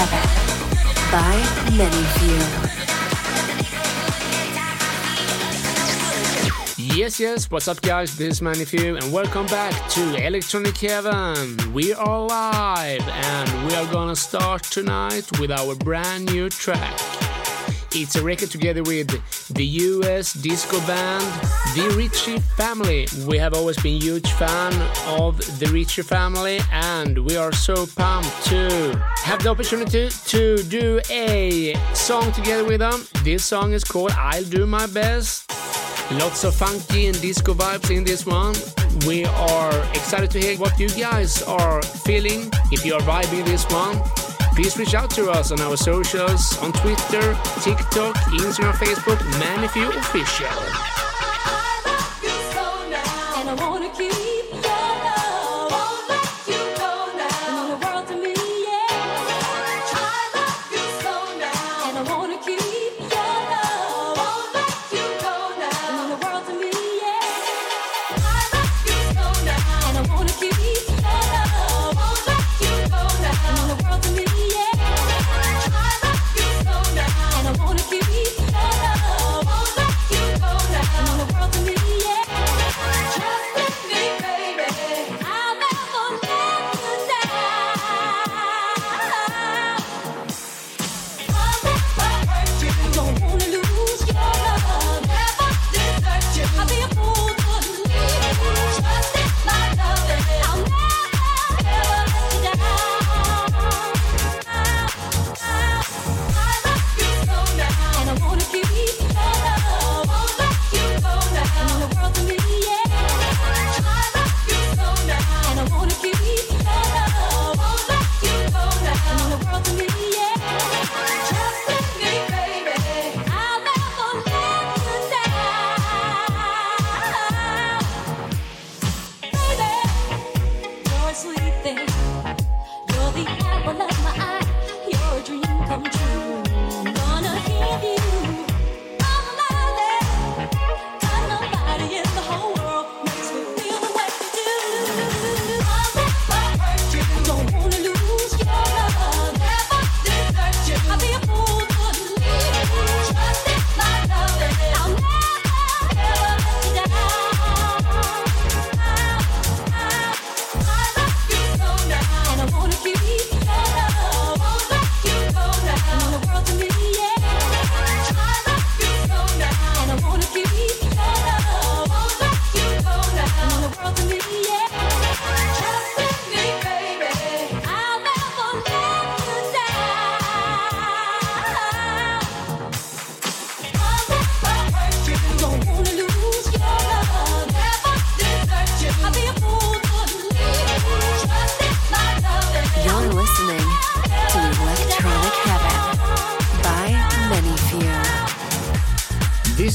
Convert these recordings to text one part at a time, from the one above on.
Heaven by. Yes, yes, what's up, guys? This is ManyFew, and welcome back to Electronic Heaven. We are live, and we are gonna start tonight with our brand new track. It's a record together with the US disco band The Ritchie Family. We have always been huge fan of the Ritchie Family, and we are so pumped to have the opportunity to do a song together with them. This song is called I'll Do My Best. Lots of funky and disco vibes in this one. We are excited to hear what you guys are feeling. If you are vibing this one, please reach out to us on our socials on Twitter, TikTok, Instagram, Facebook, ManyFew Official.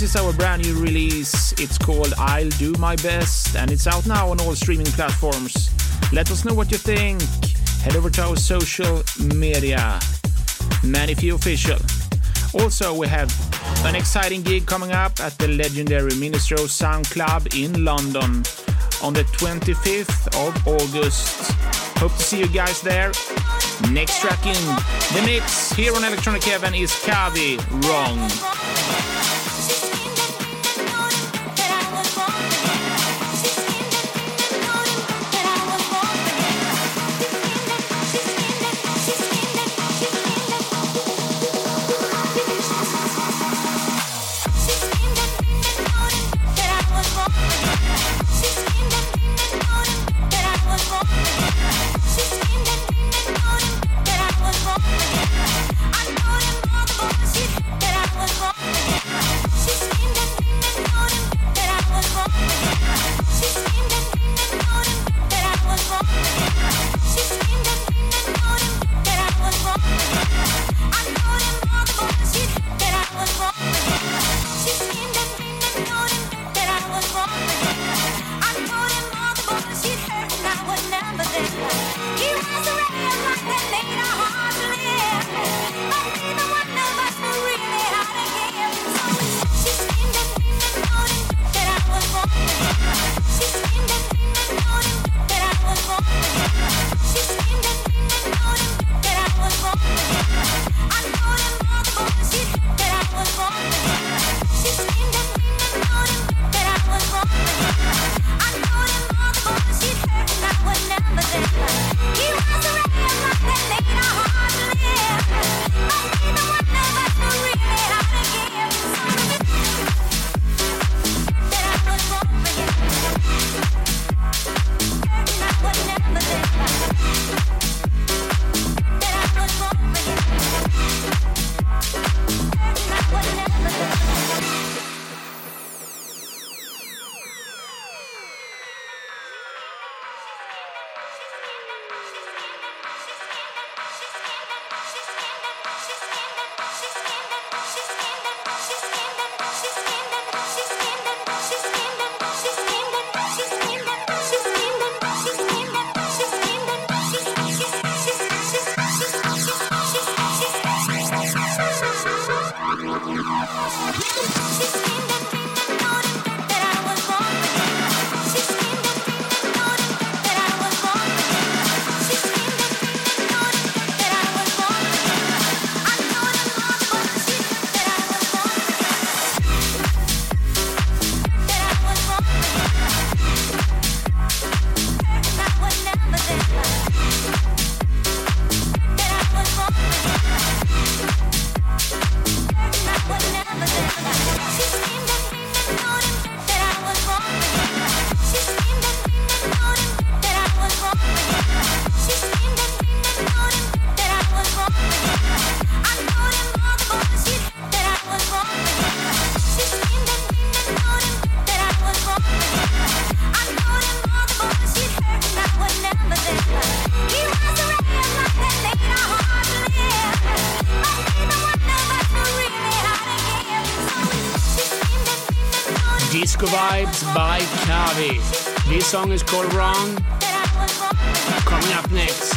Is our brand new release. It's called I'll Do My Best and it's out now on all streaming platforms. Let us know what you think. Head over to our social media, ManyFew Official. Also, we have an exciting gig coming up at the legendary Ministry of Sound Club in London on the 25th of August. Hope to see you guys there. Next track in the mix here on Electronic Heaven is Kavi Wrong. Vibes by Tavi. This song is called Wrong. Coming up next,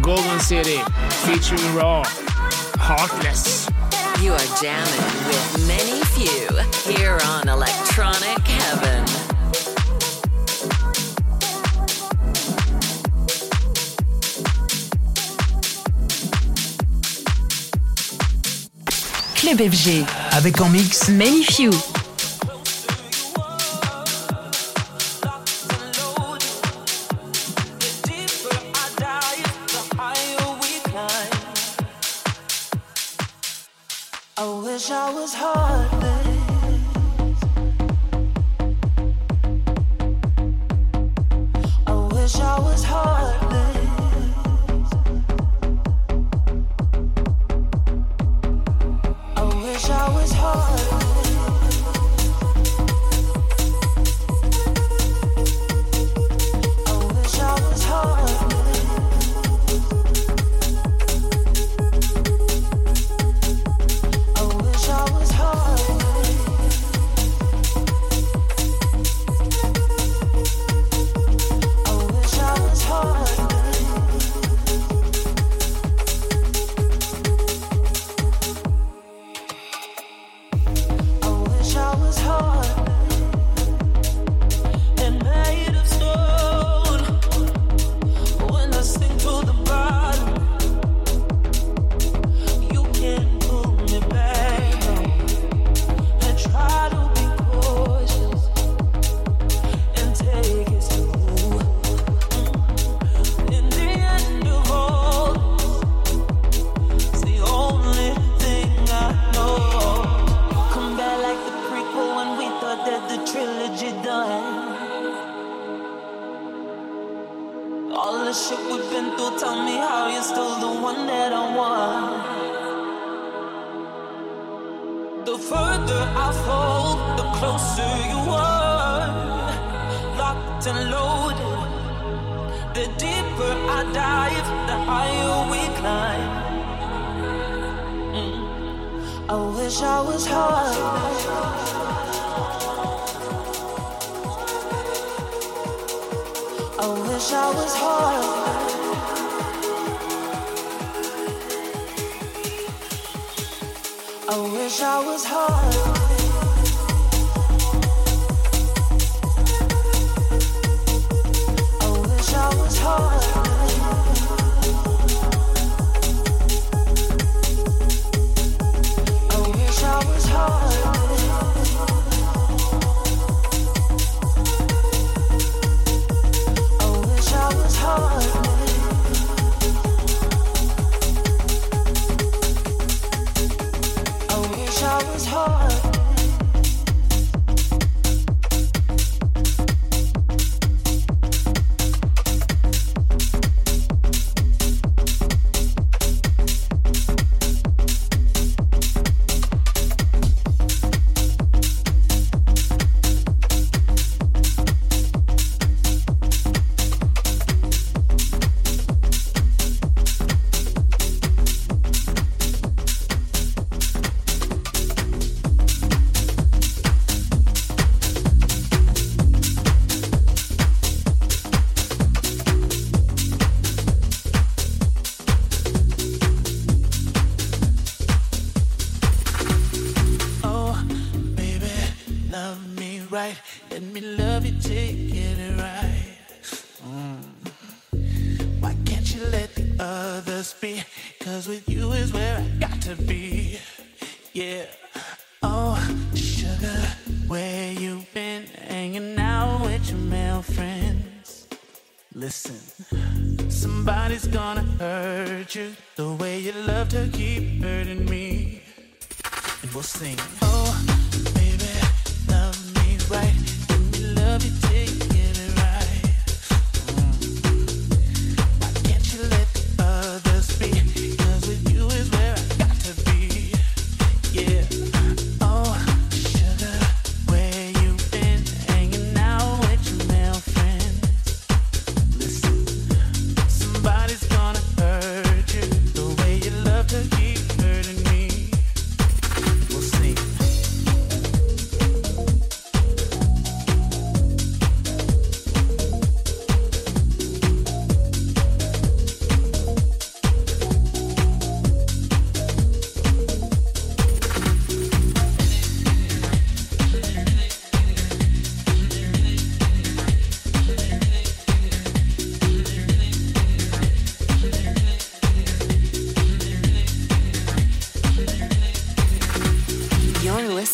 Golden City featuring Raw, Heartless. You are jamming with many few here on Electronic Heaven. Club FG. Avec en mix Many Few.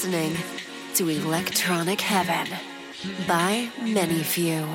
listening to Electronic Heaven by Many Few.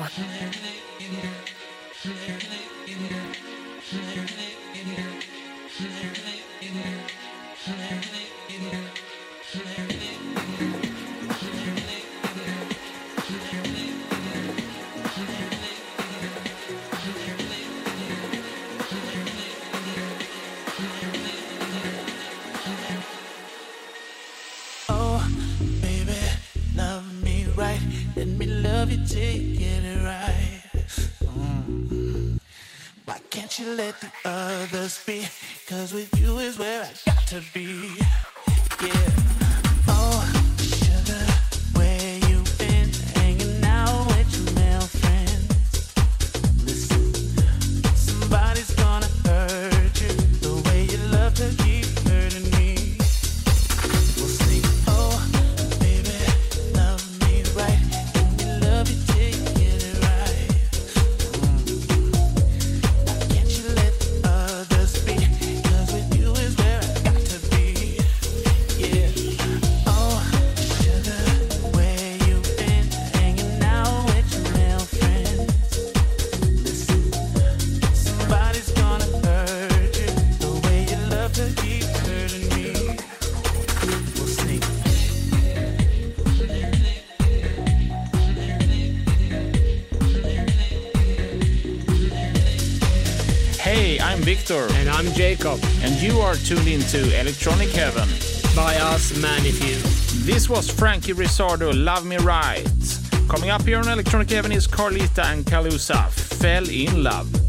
Was Frankie Risardo, Love Me Right. Coming up here on Electronic Heaven is Carlita and Kalusa, Fell in Love.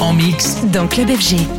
En mix dans Club FG.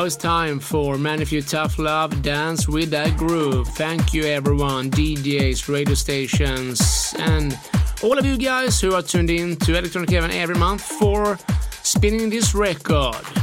Now it's time for Man Many You Tough Love Dance with That Groove. Thank you, everyone, DJs, radio stations, and all of you guys who are tuned in to Electronic Heaven every month for spinning this record.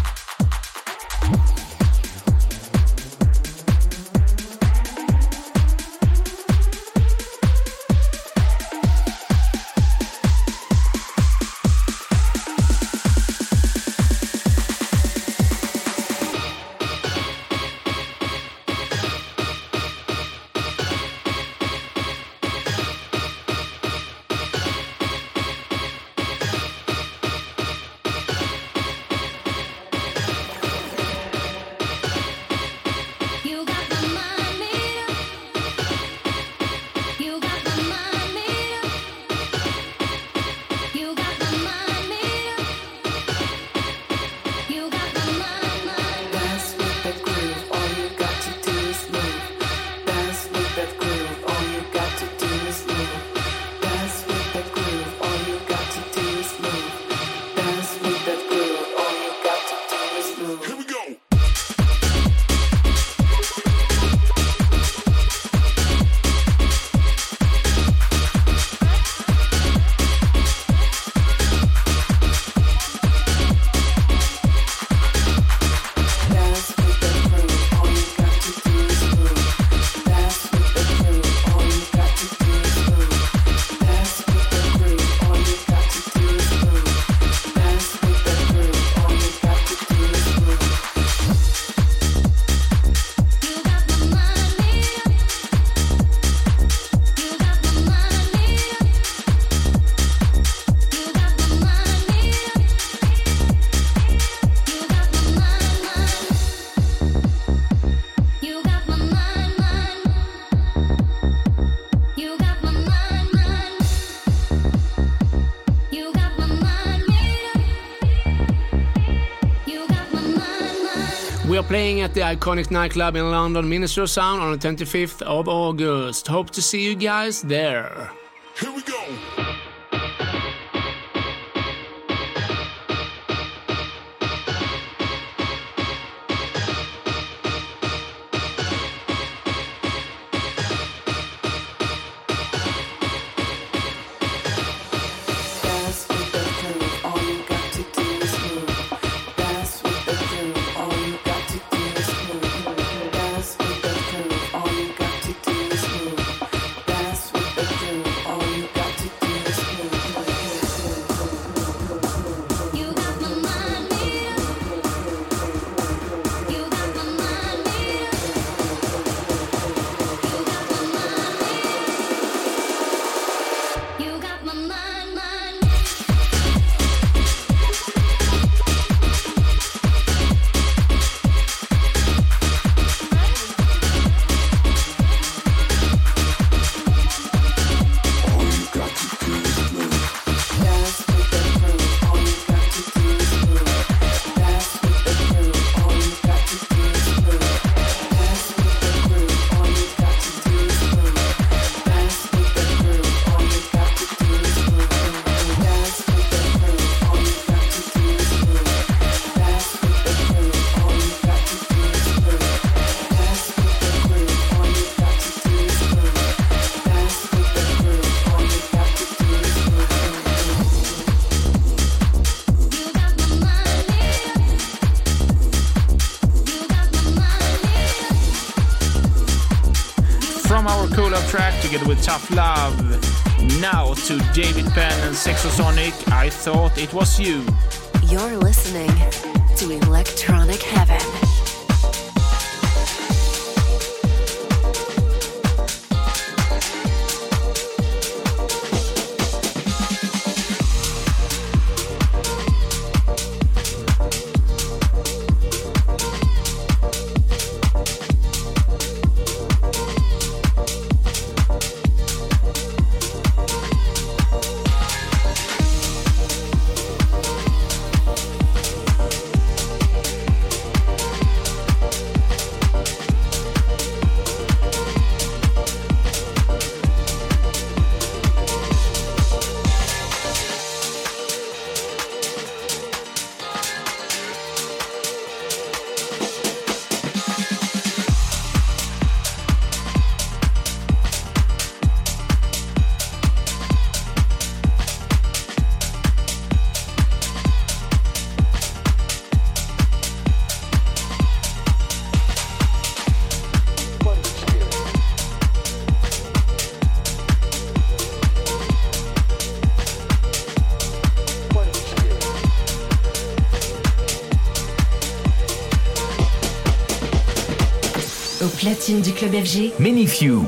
Playing at the iconic nightclub in London, Ministry of Sound, on the 25th of August. Hope to see you guys there. To David Penn and Sexosonic, I thought it was you. You're listening to Electronic Heaven. du club FG. Many Few.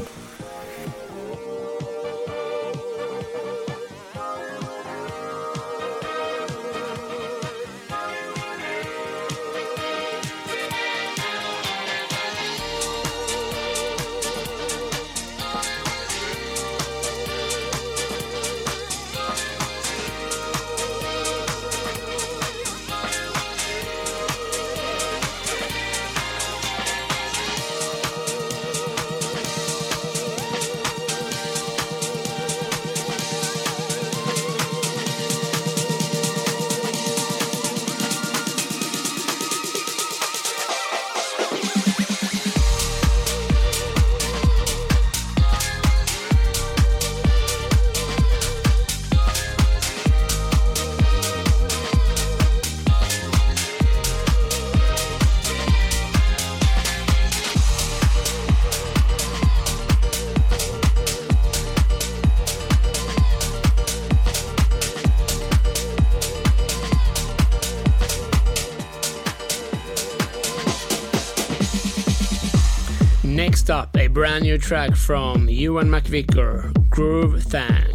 track from Ewan McVicar, Groove Than.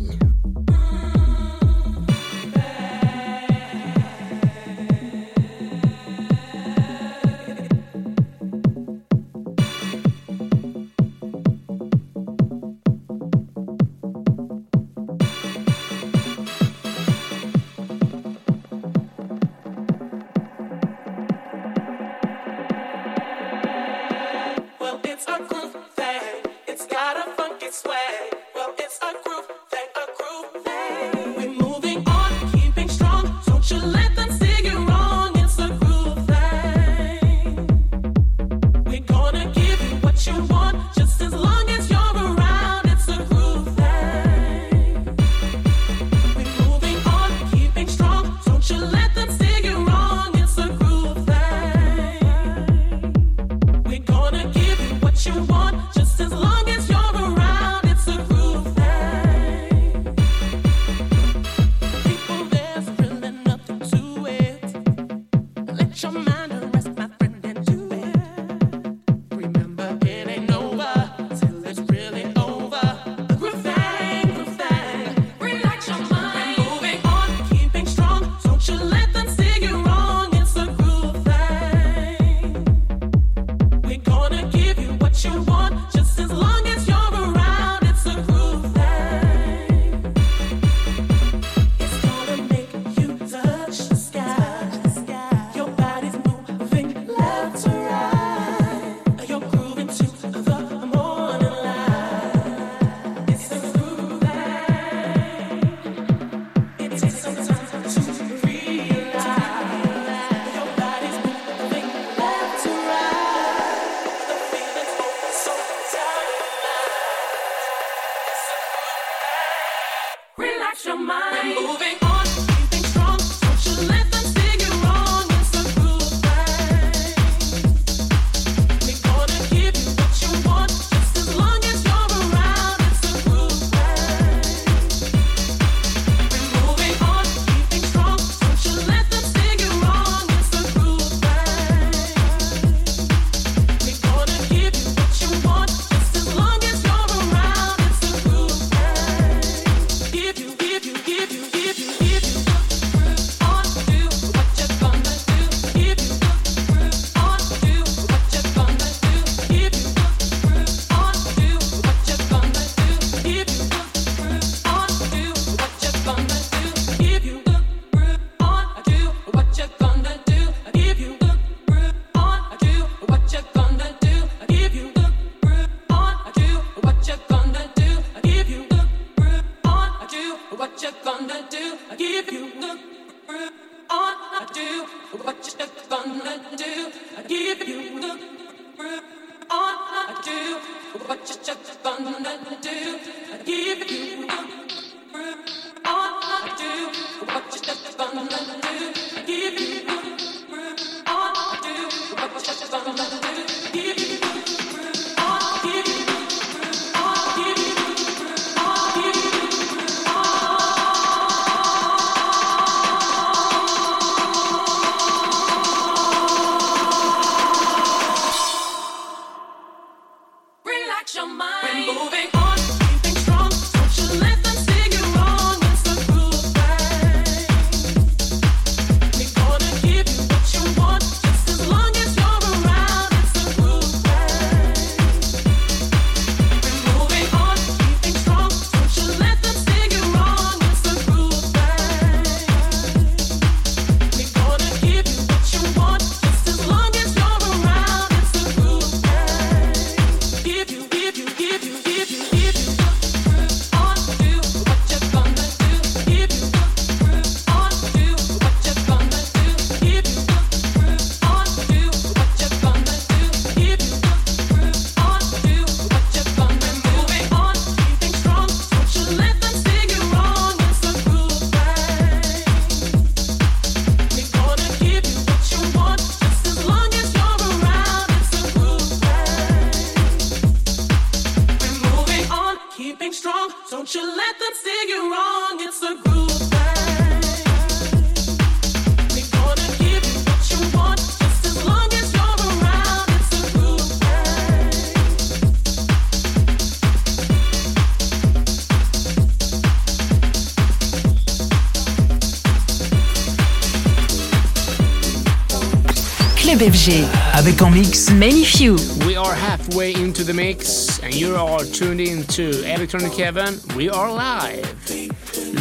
FG. Avec en mix ManyFew. We are halfway into the mix, and you are tuned in to Electronic Heaven. We are live.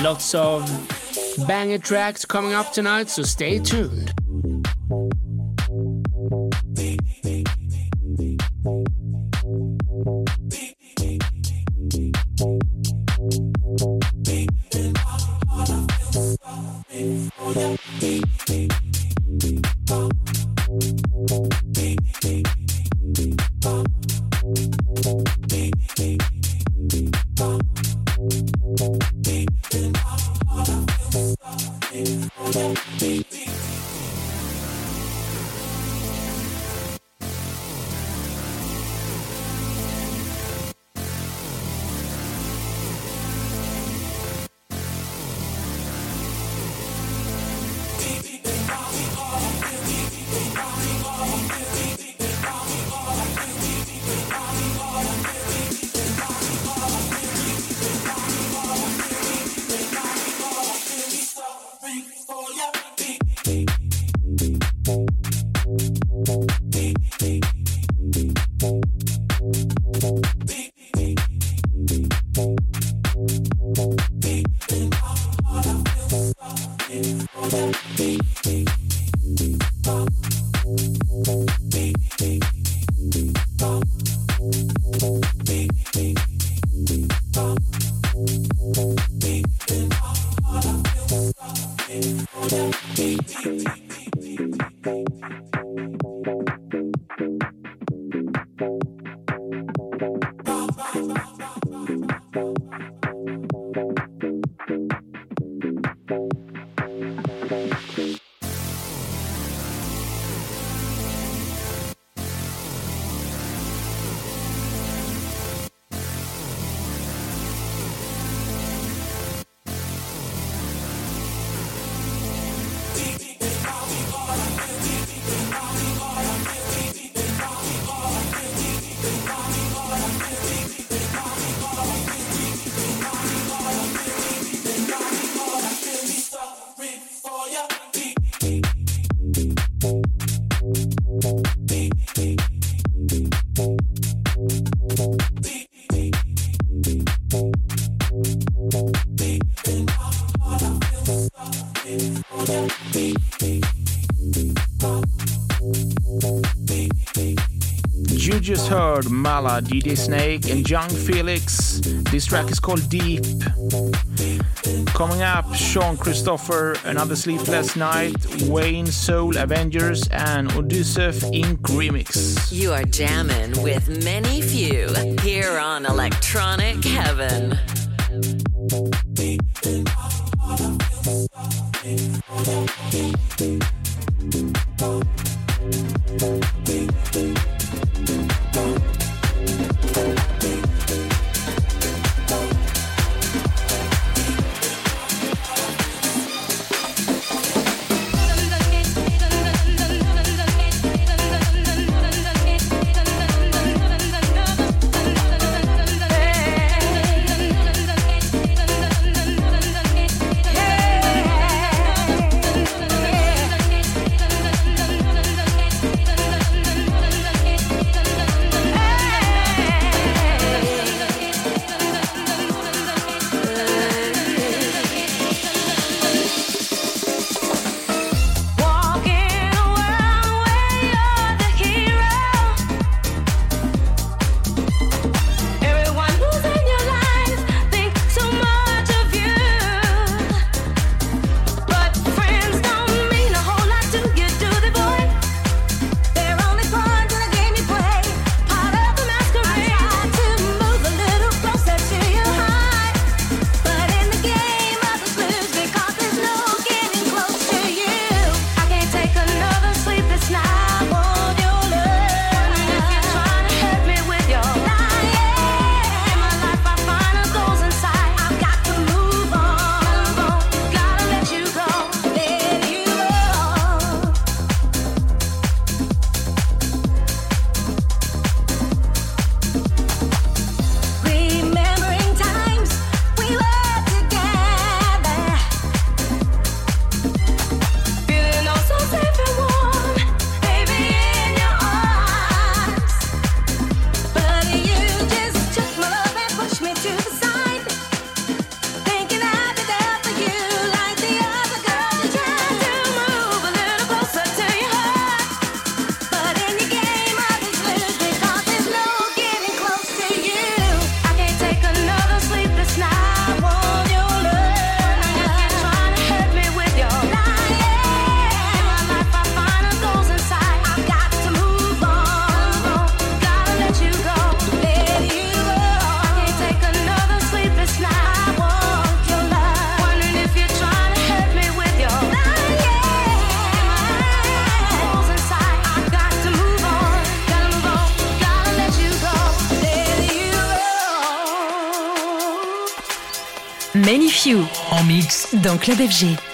Lots of banger tracks coming up tonight, so stay tuned. Heard Mala, DJ Snake, and Young Felix. This track is called Deep. Coming up, Shawn Christopher, Another Sleepless Night, Wayne Soul Avengers, and Odysseus Inc. Remix. You are jamming with ManyFew here on Electronic Heaven. Dans Club FG.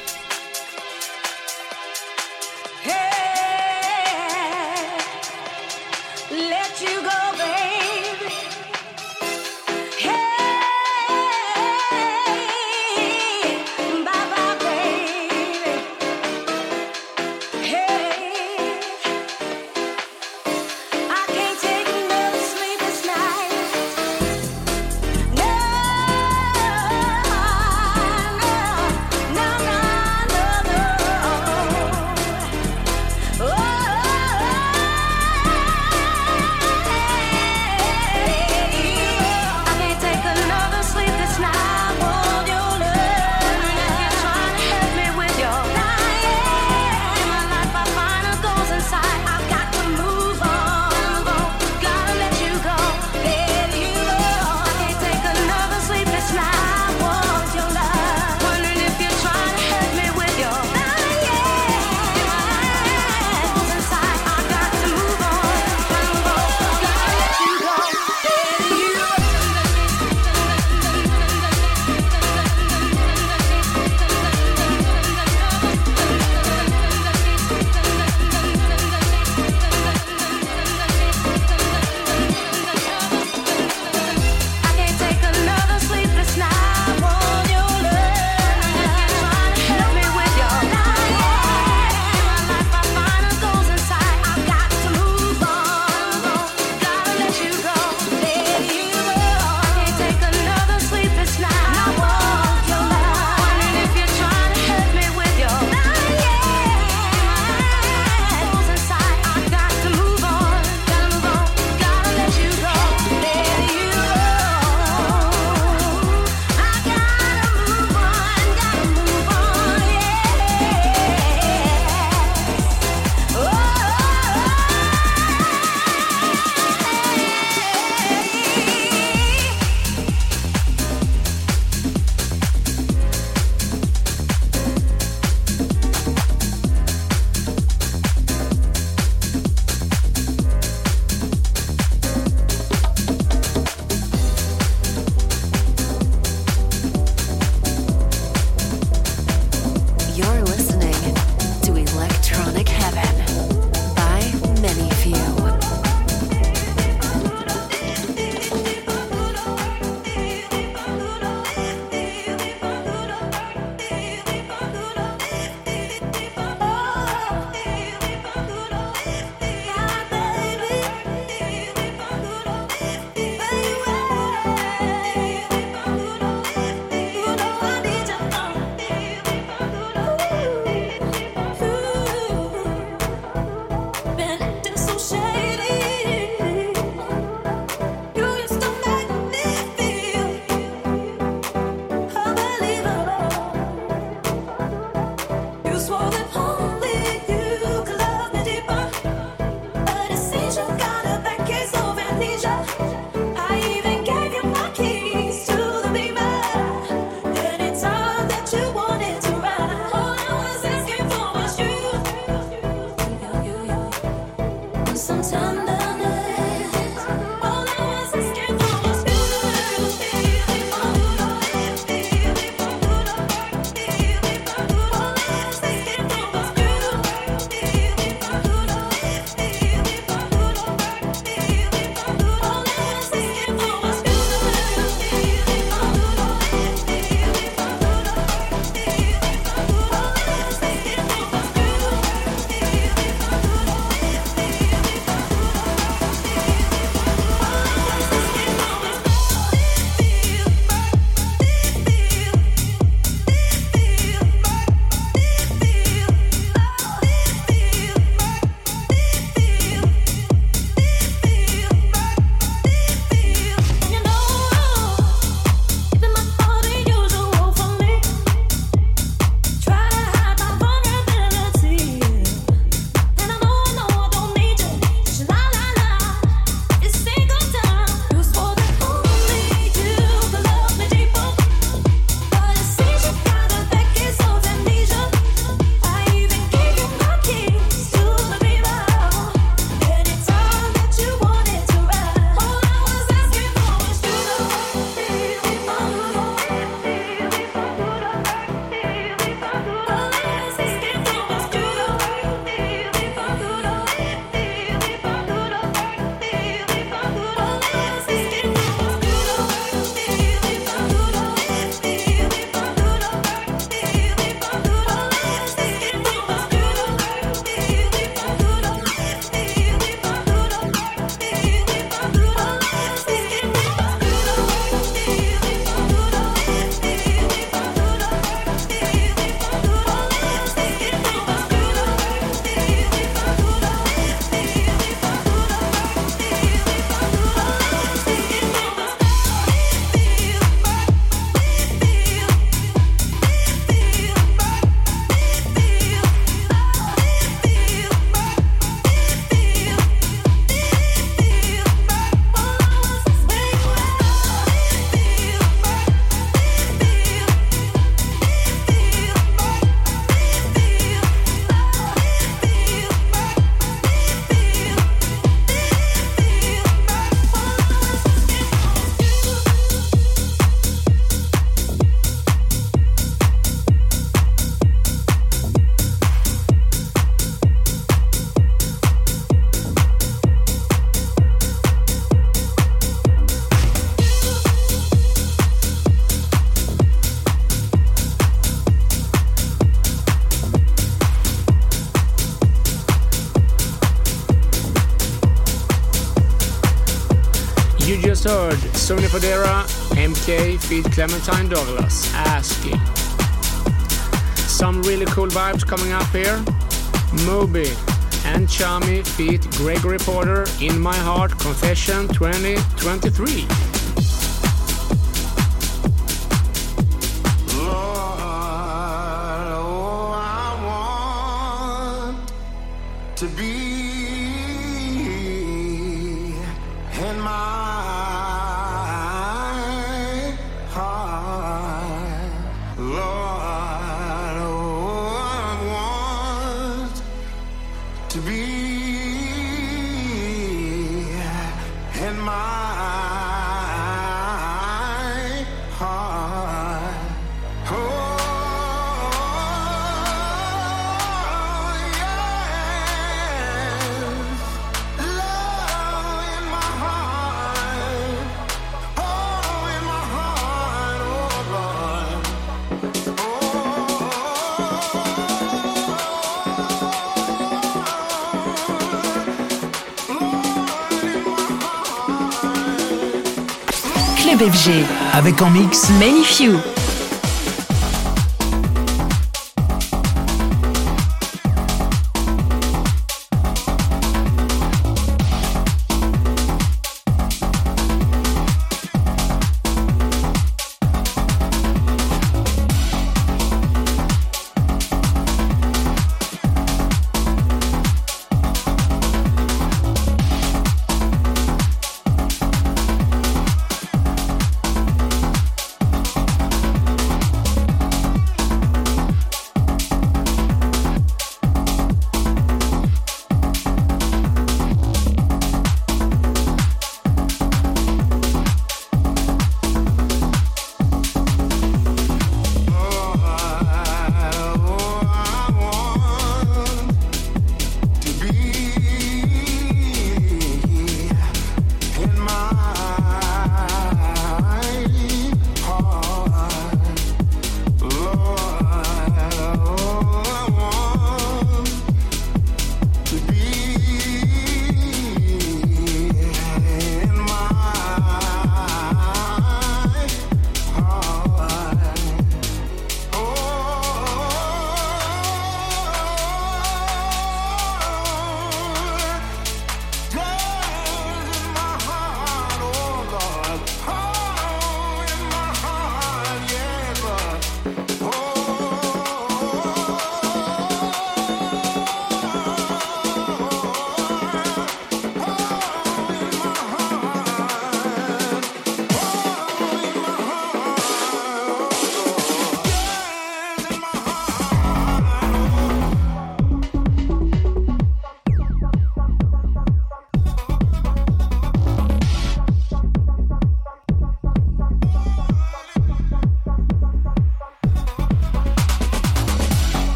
Sonny Fodera, MK, feed Clementine Douglas, Asking. Some really cool vibes coming up here. Moby and Chami feat Gregory Porter, In My Heart Confession 2023. Avec en mix Magnifique. And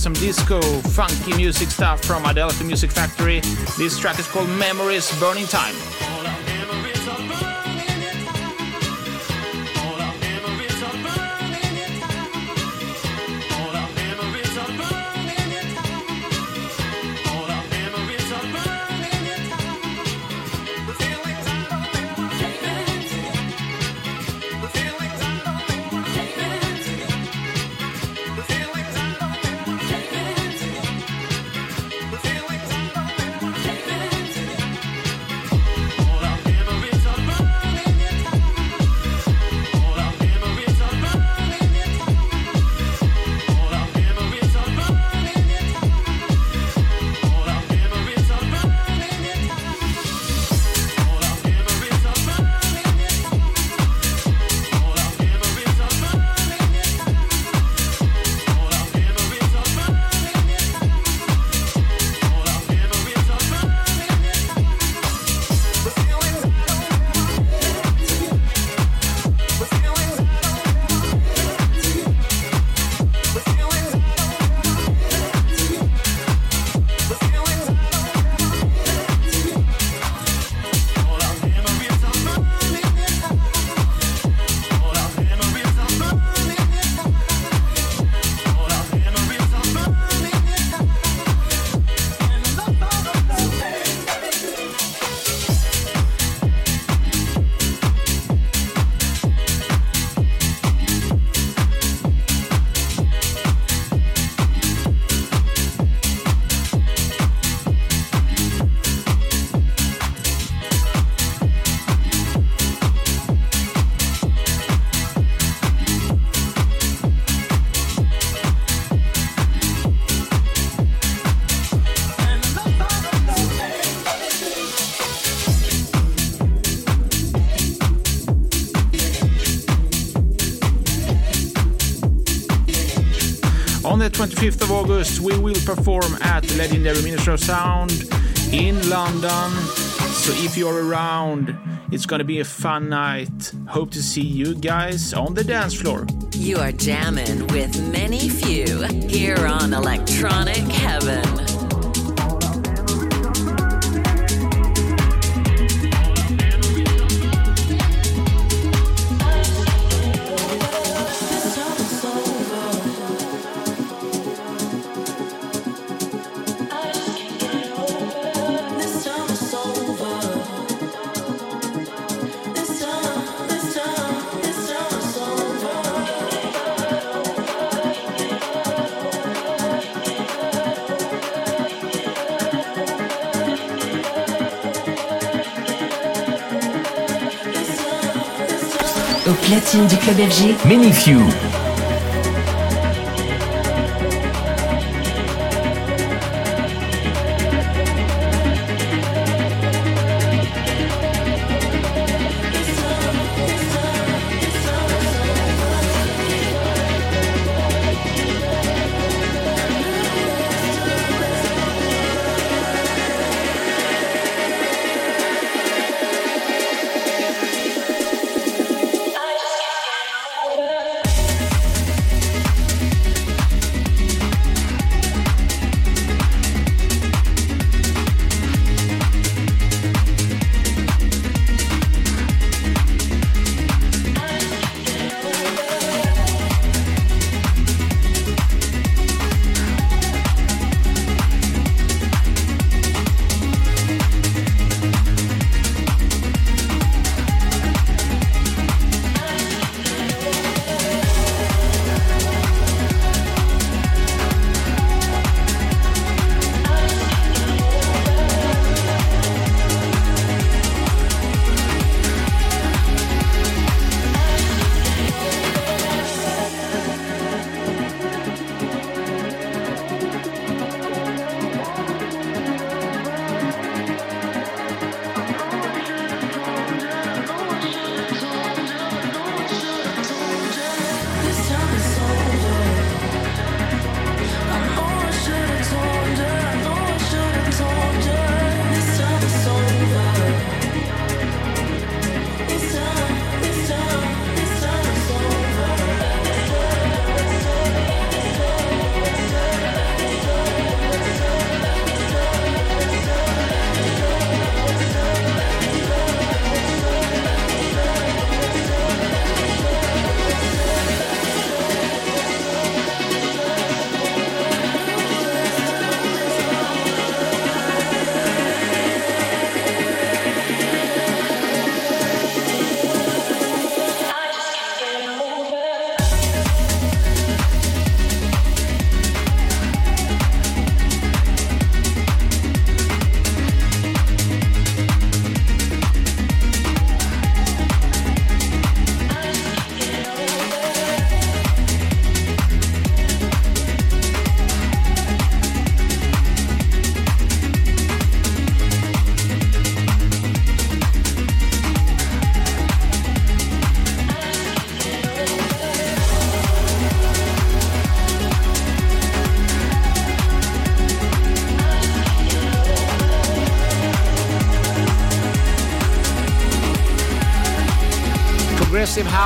some disco, funky music stuff from Adelphi Music Factory. This track is called Memories Burning Time. 25th of August, we will perform at legendary Ministry of Sound in London. So if you're around, it's gonna be a fun night. Hope to see you guys on the dance floor. You are jamming with ManyFew here on Electronic Heaven. Du club Few.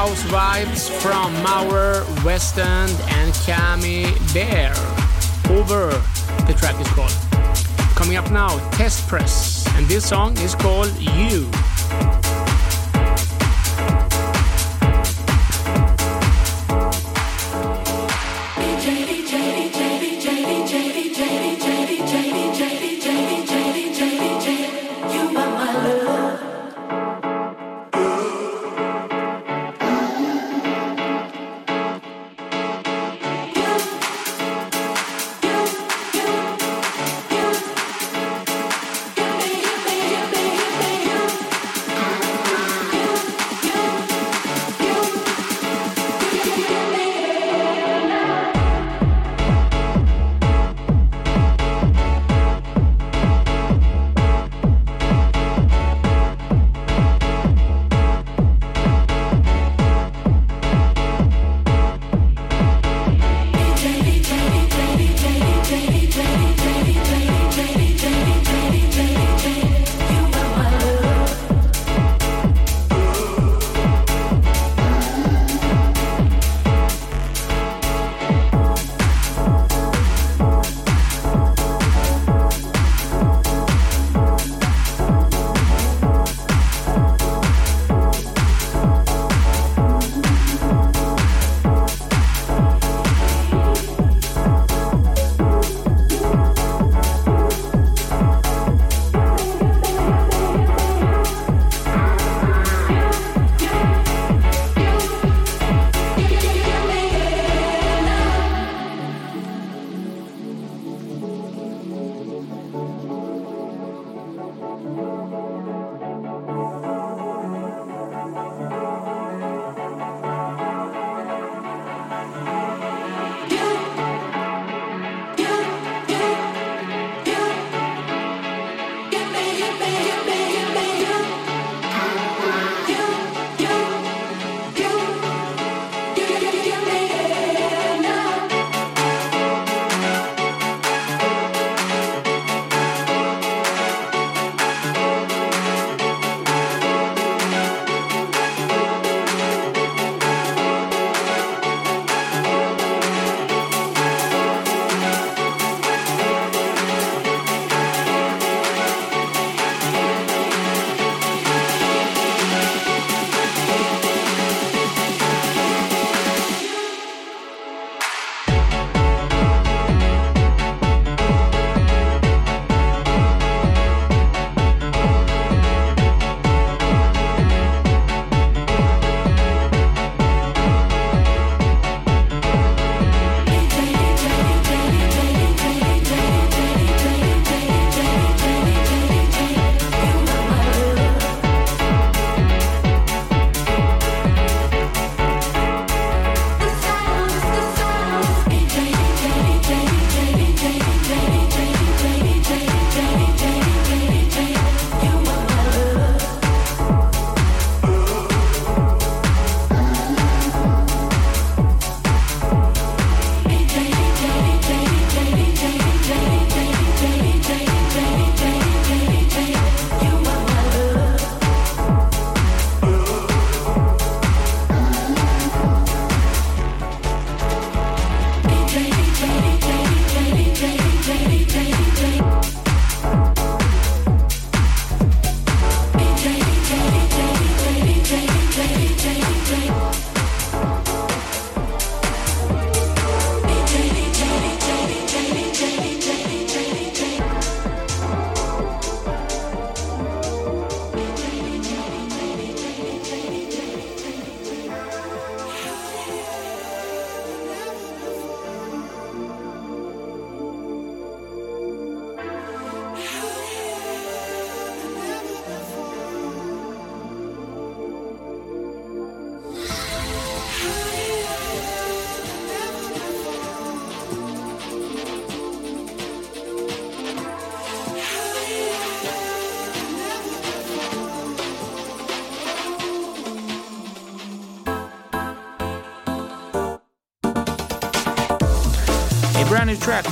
House vibes from Mauer, West End, and Cami Bear. Over, the track is called. Coming up now, Test Press, and this song is called. You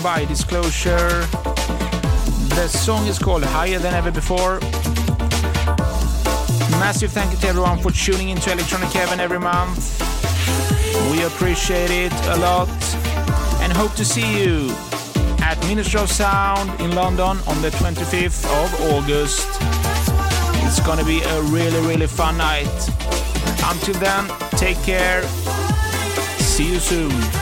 by Disclosure. The song is called Higher Than Ever Before. Massive thank you to everyone for tuning into Electronic Heaven every month. We appreciate it a lot and hope to see you at Ministry of Sound in London on the 25th of August. It's gonna be a really, really fun night. Until then, take care. See you soon.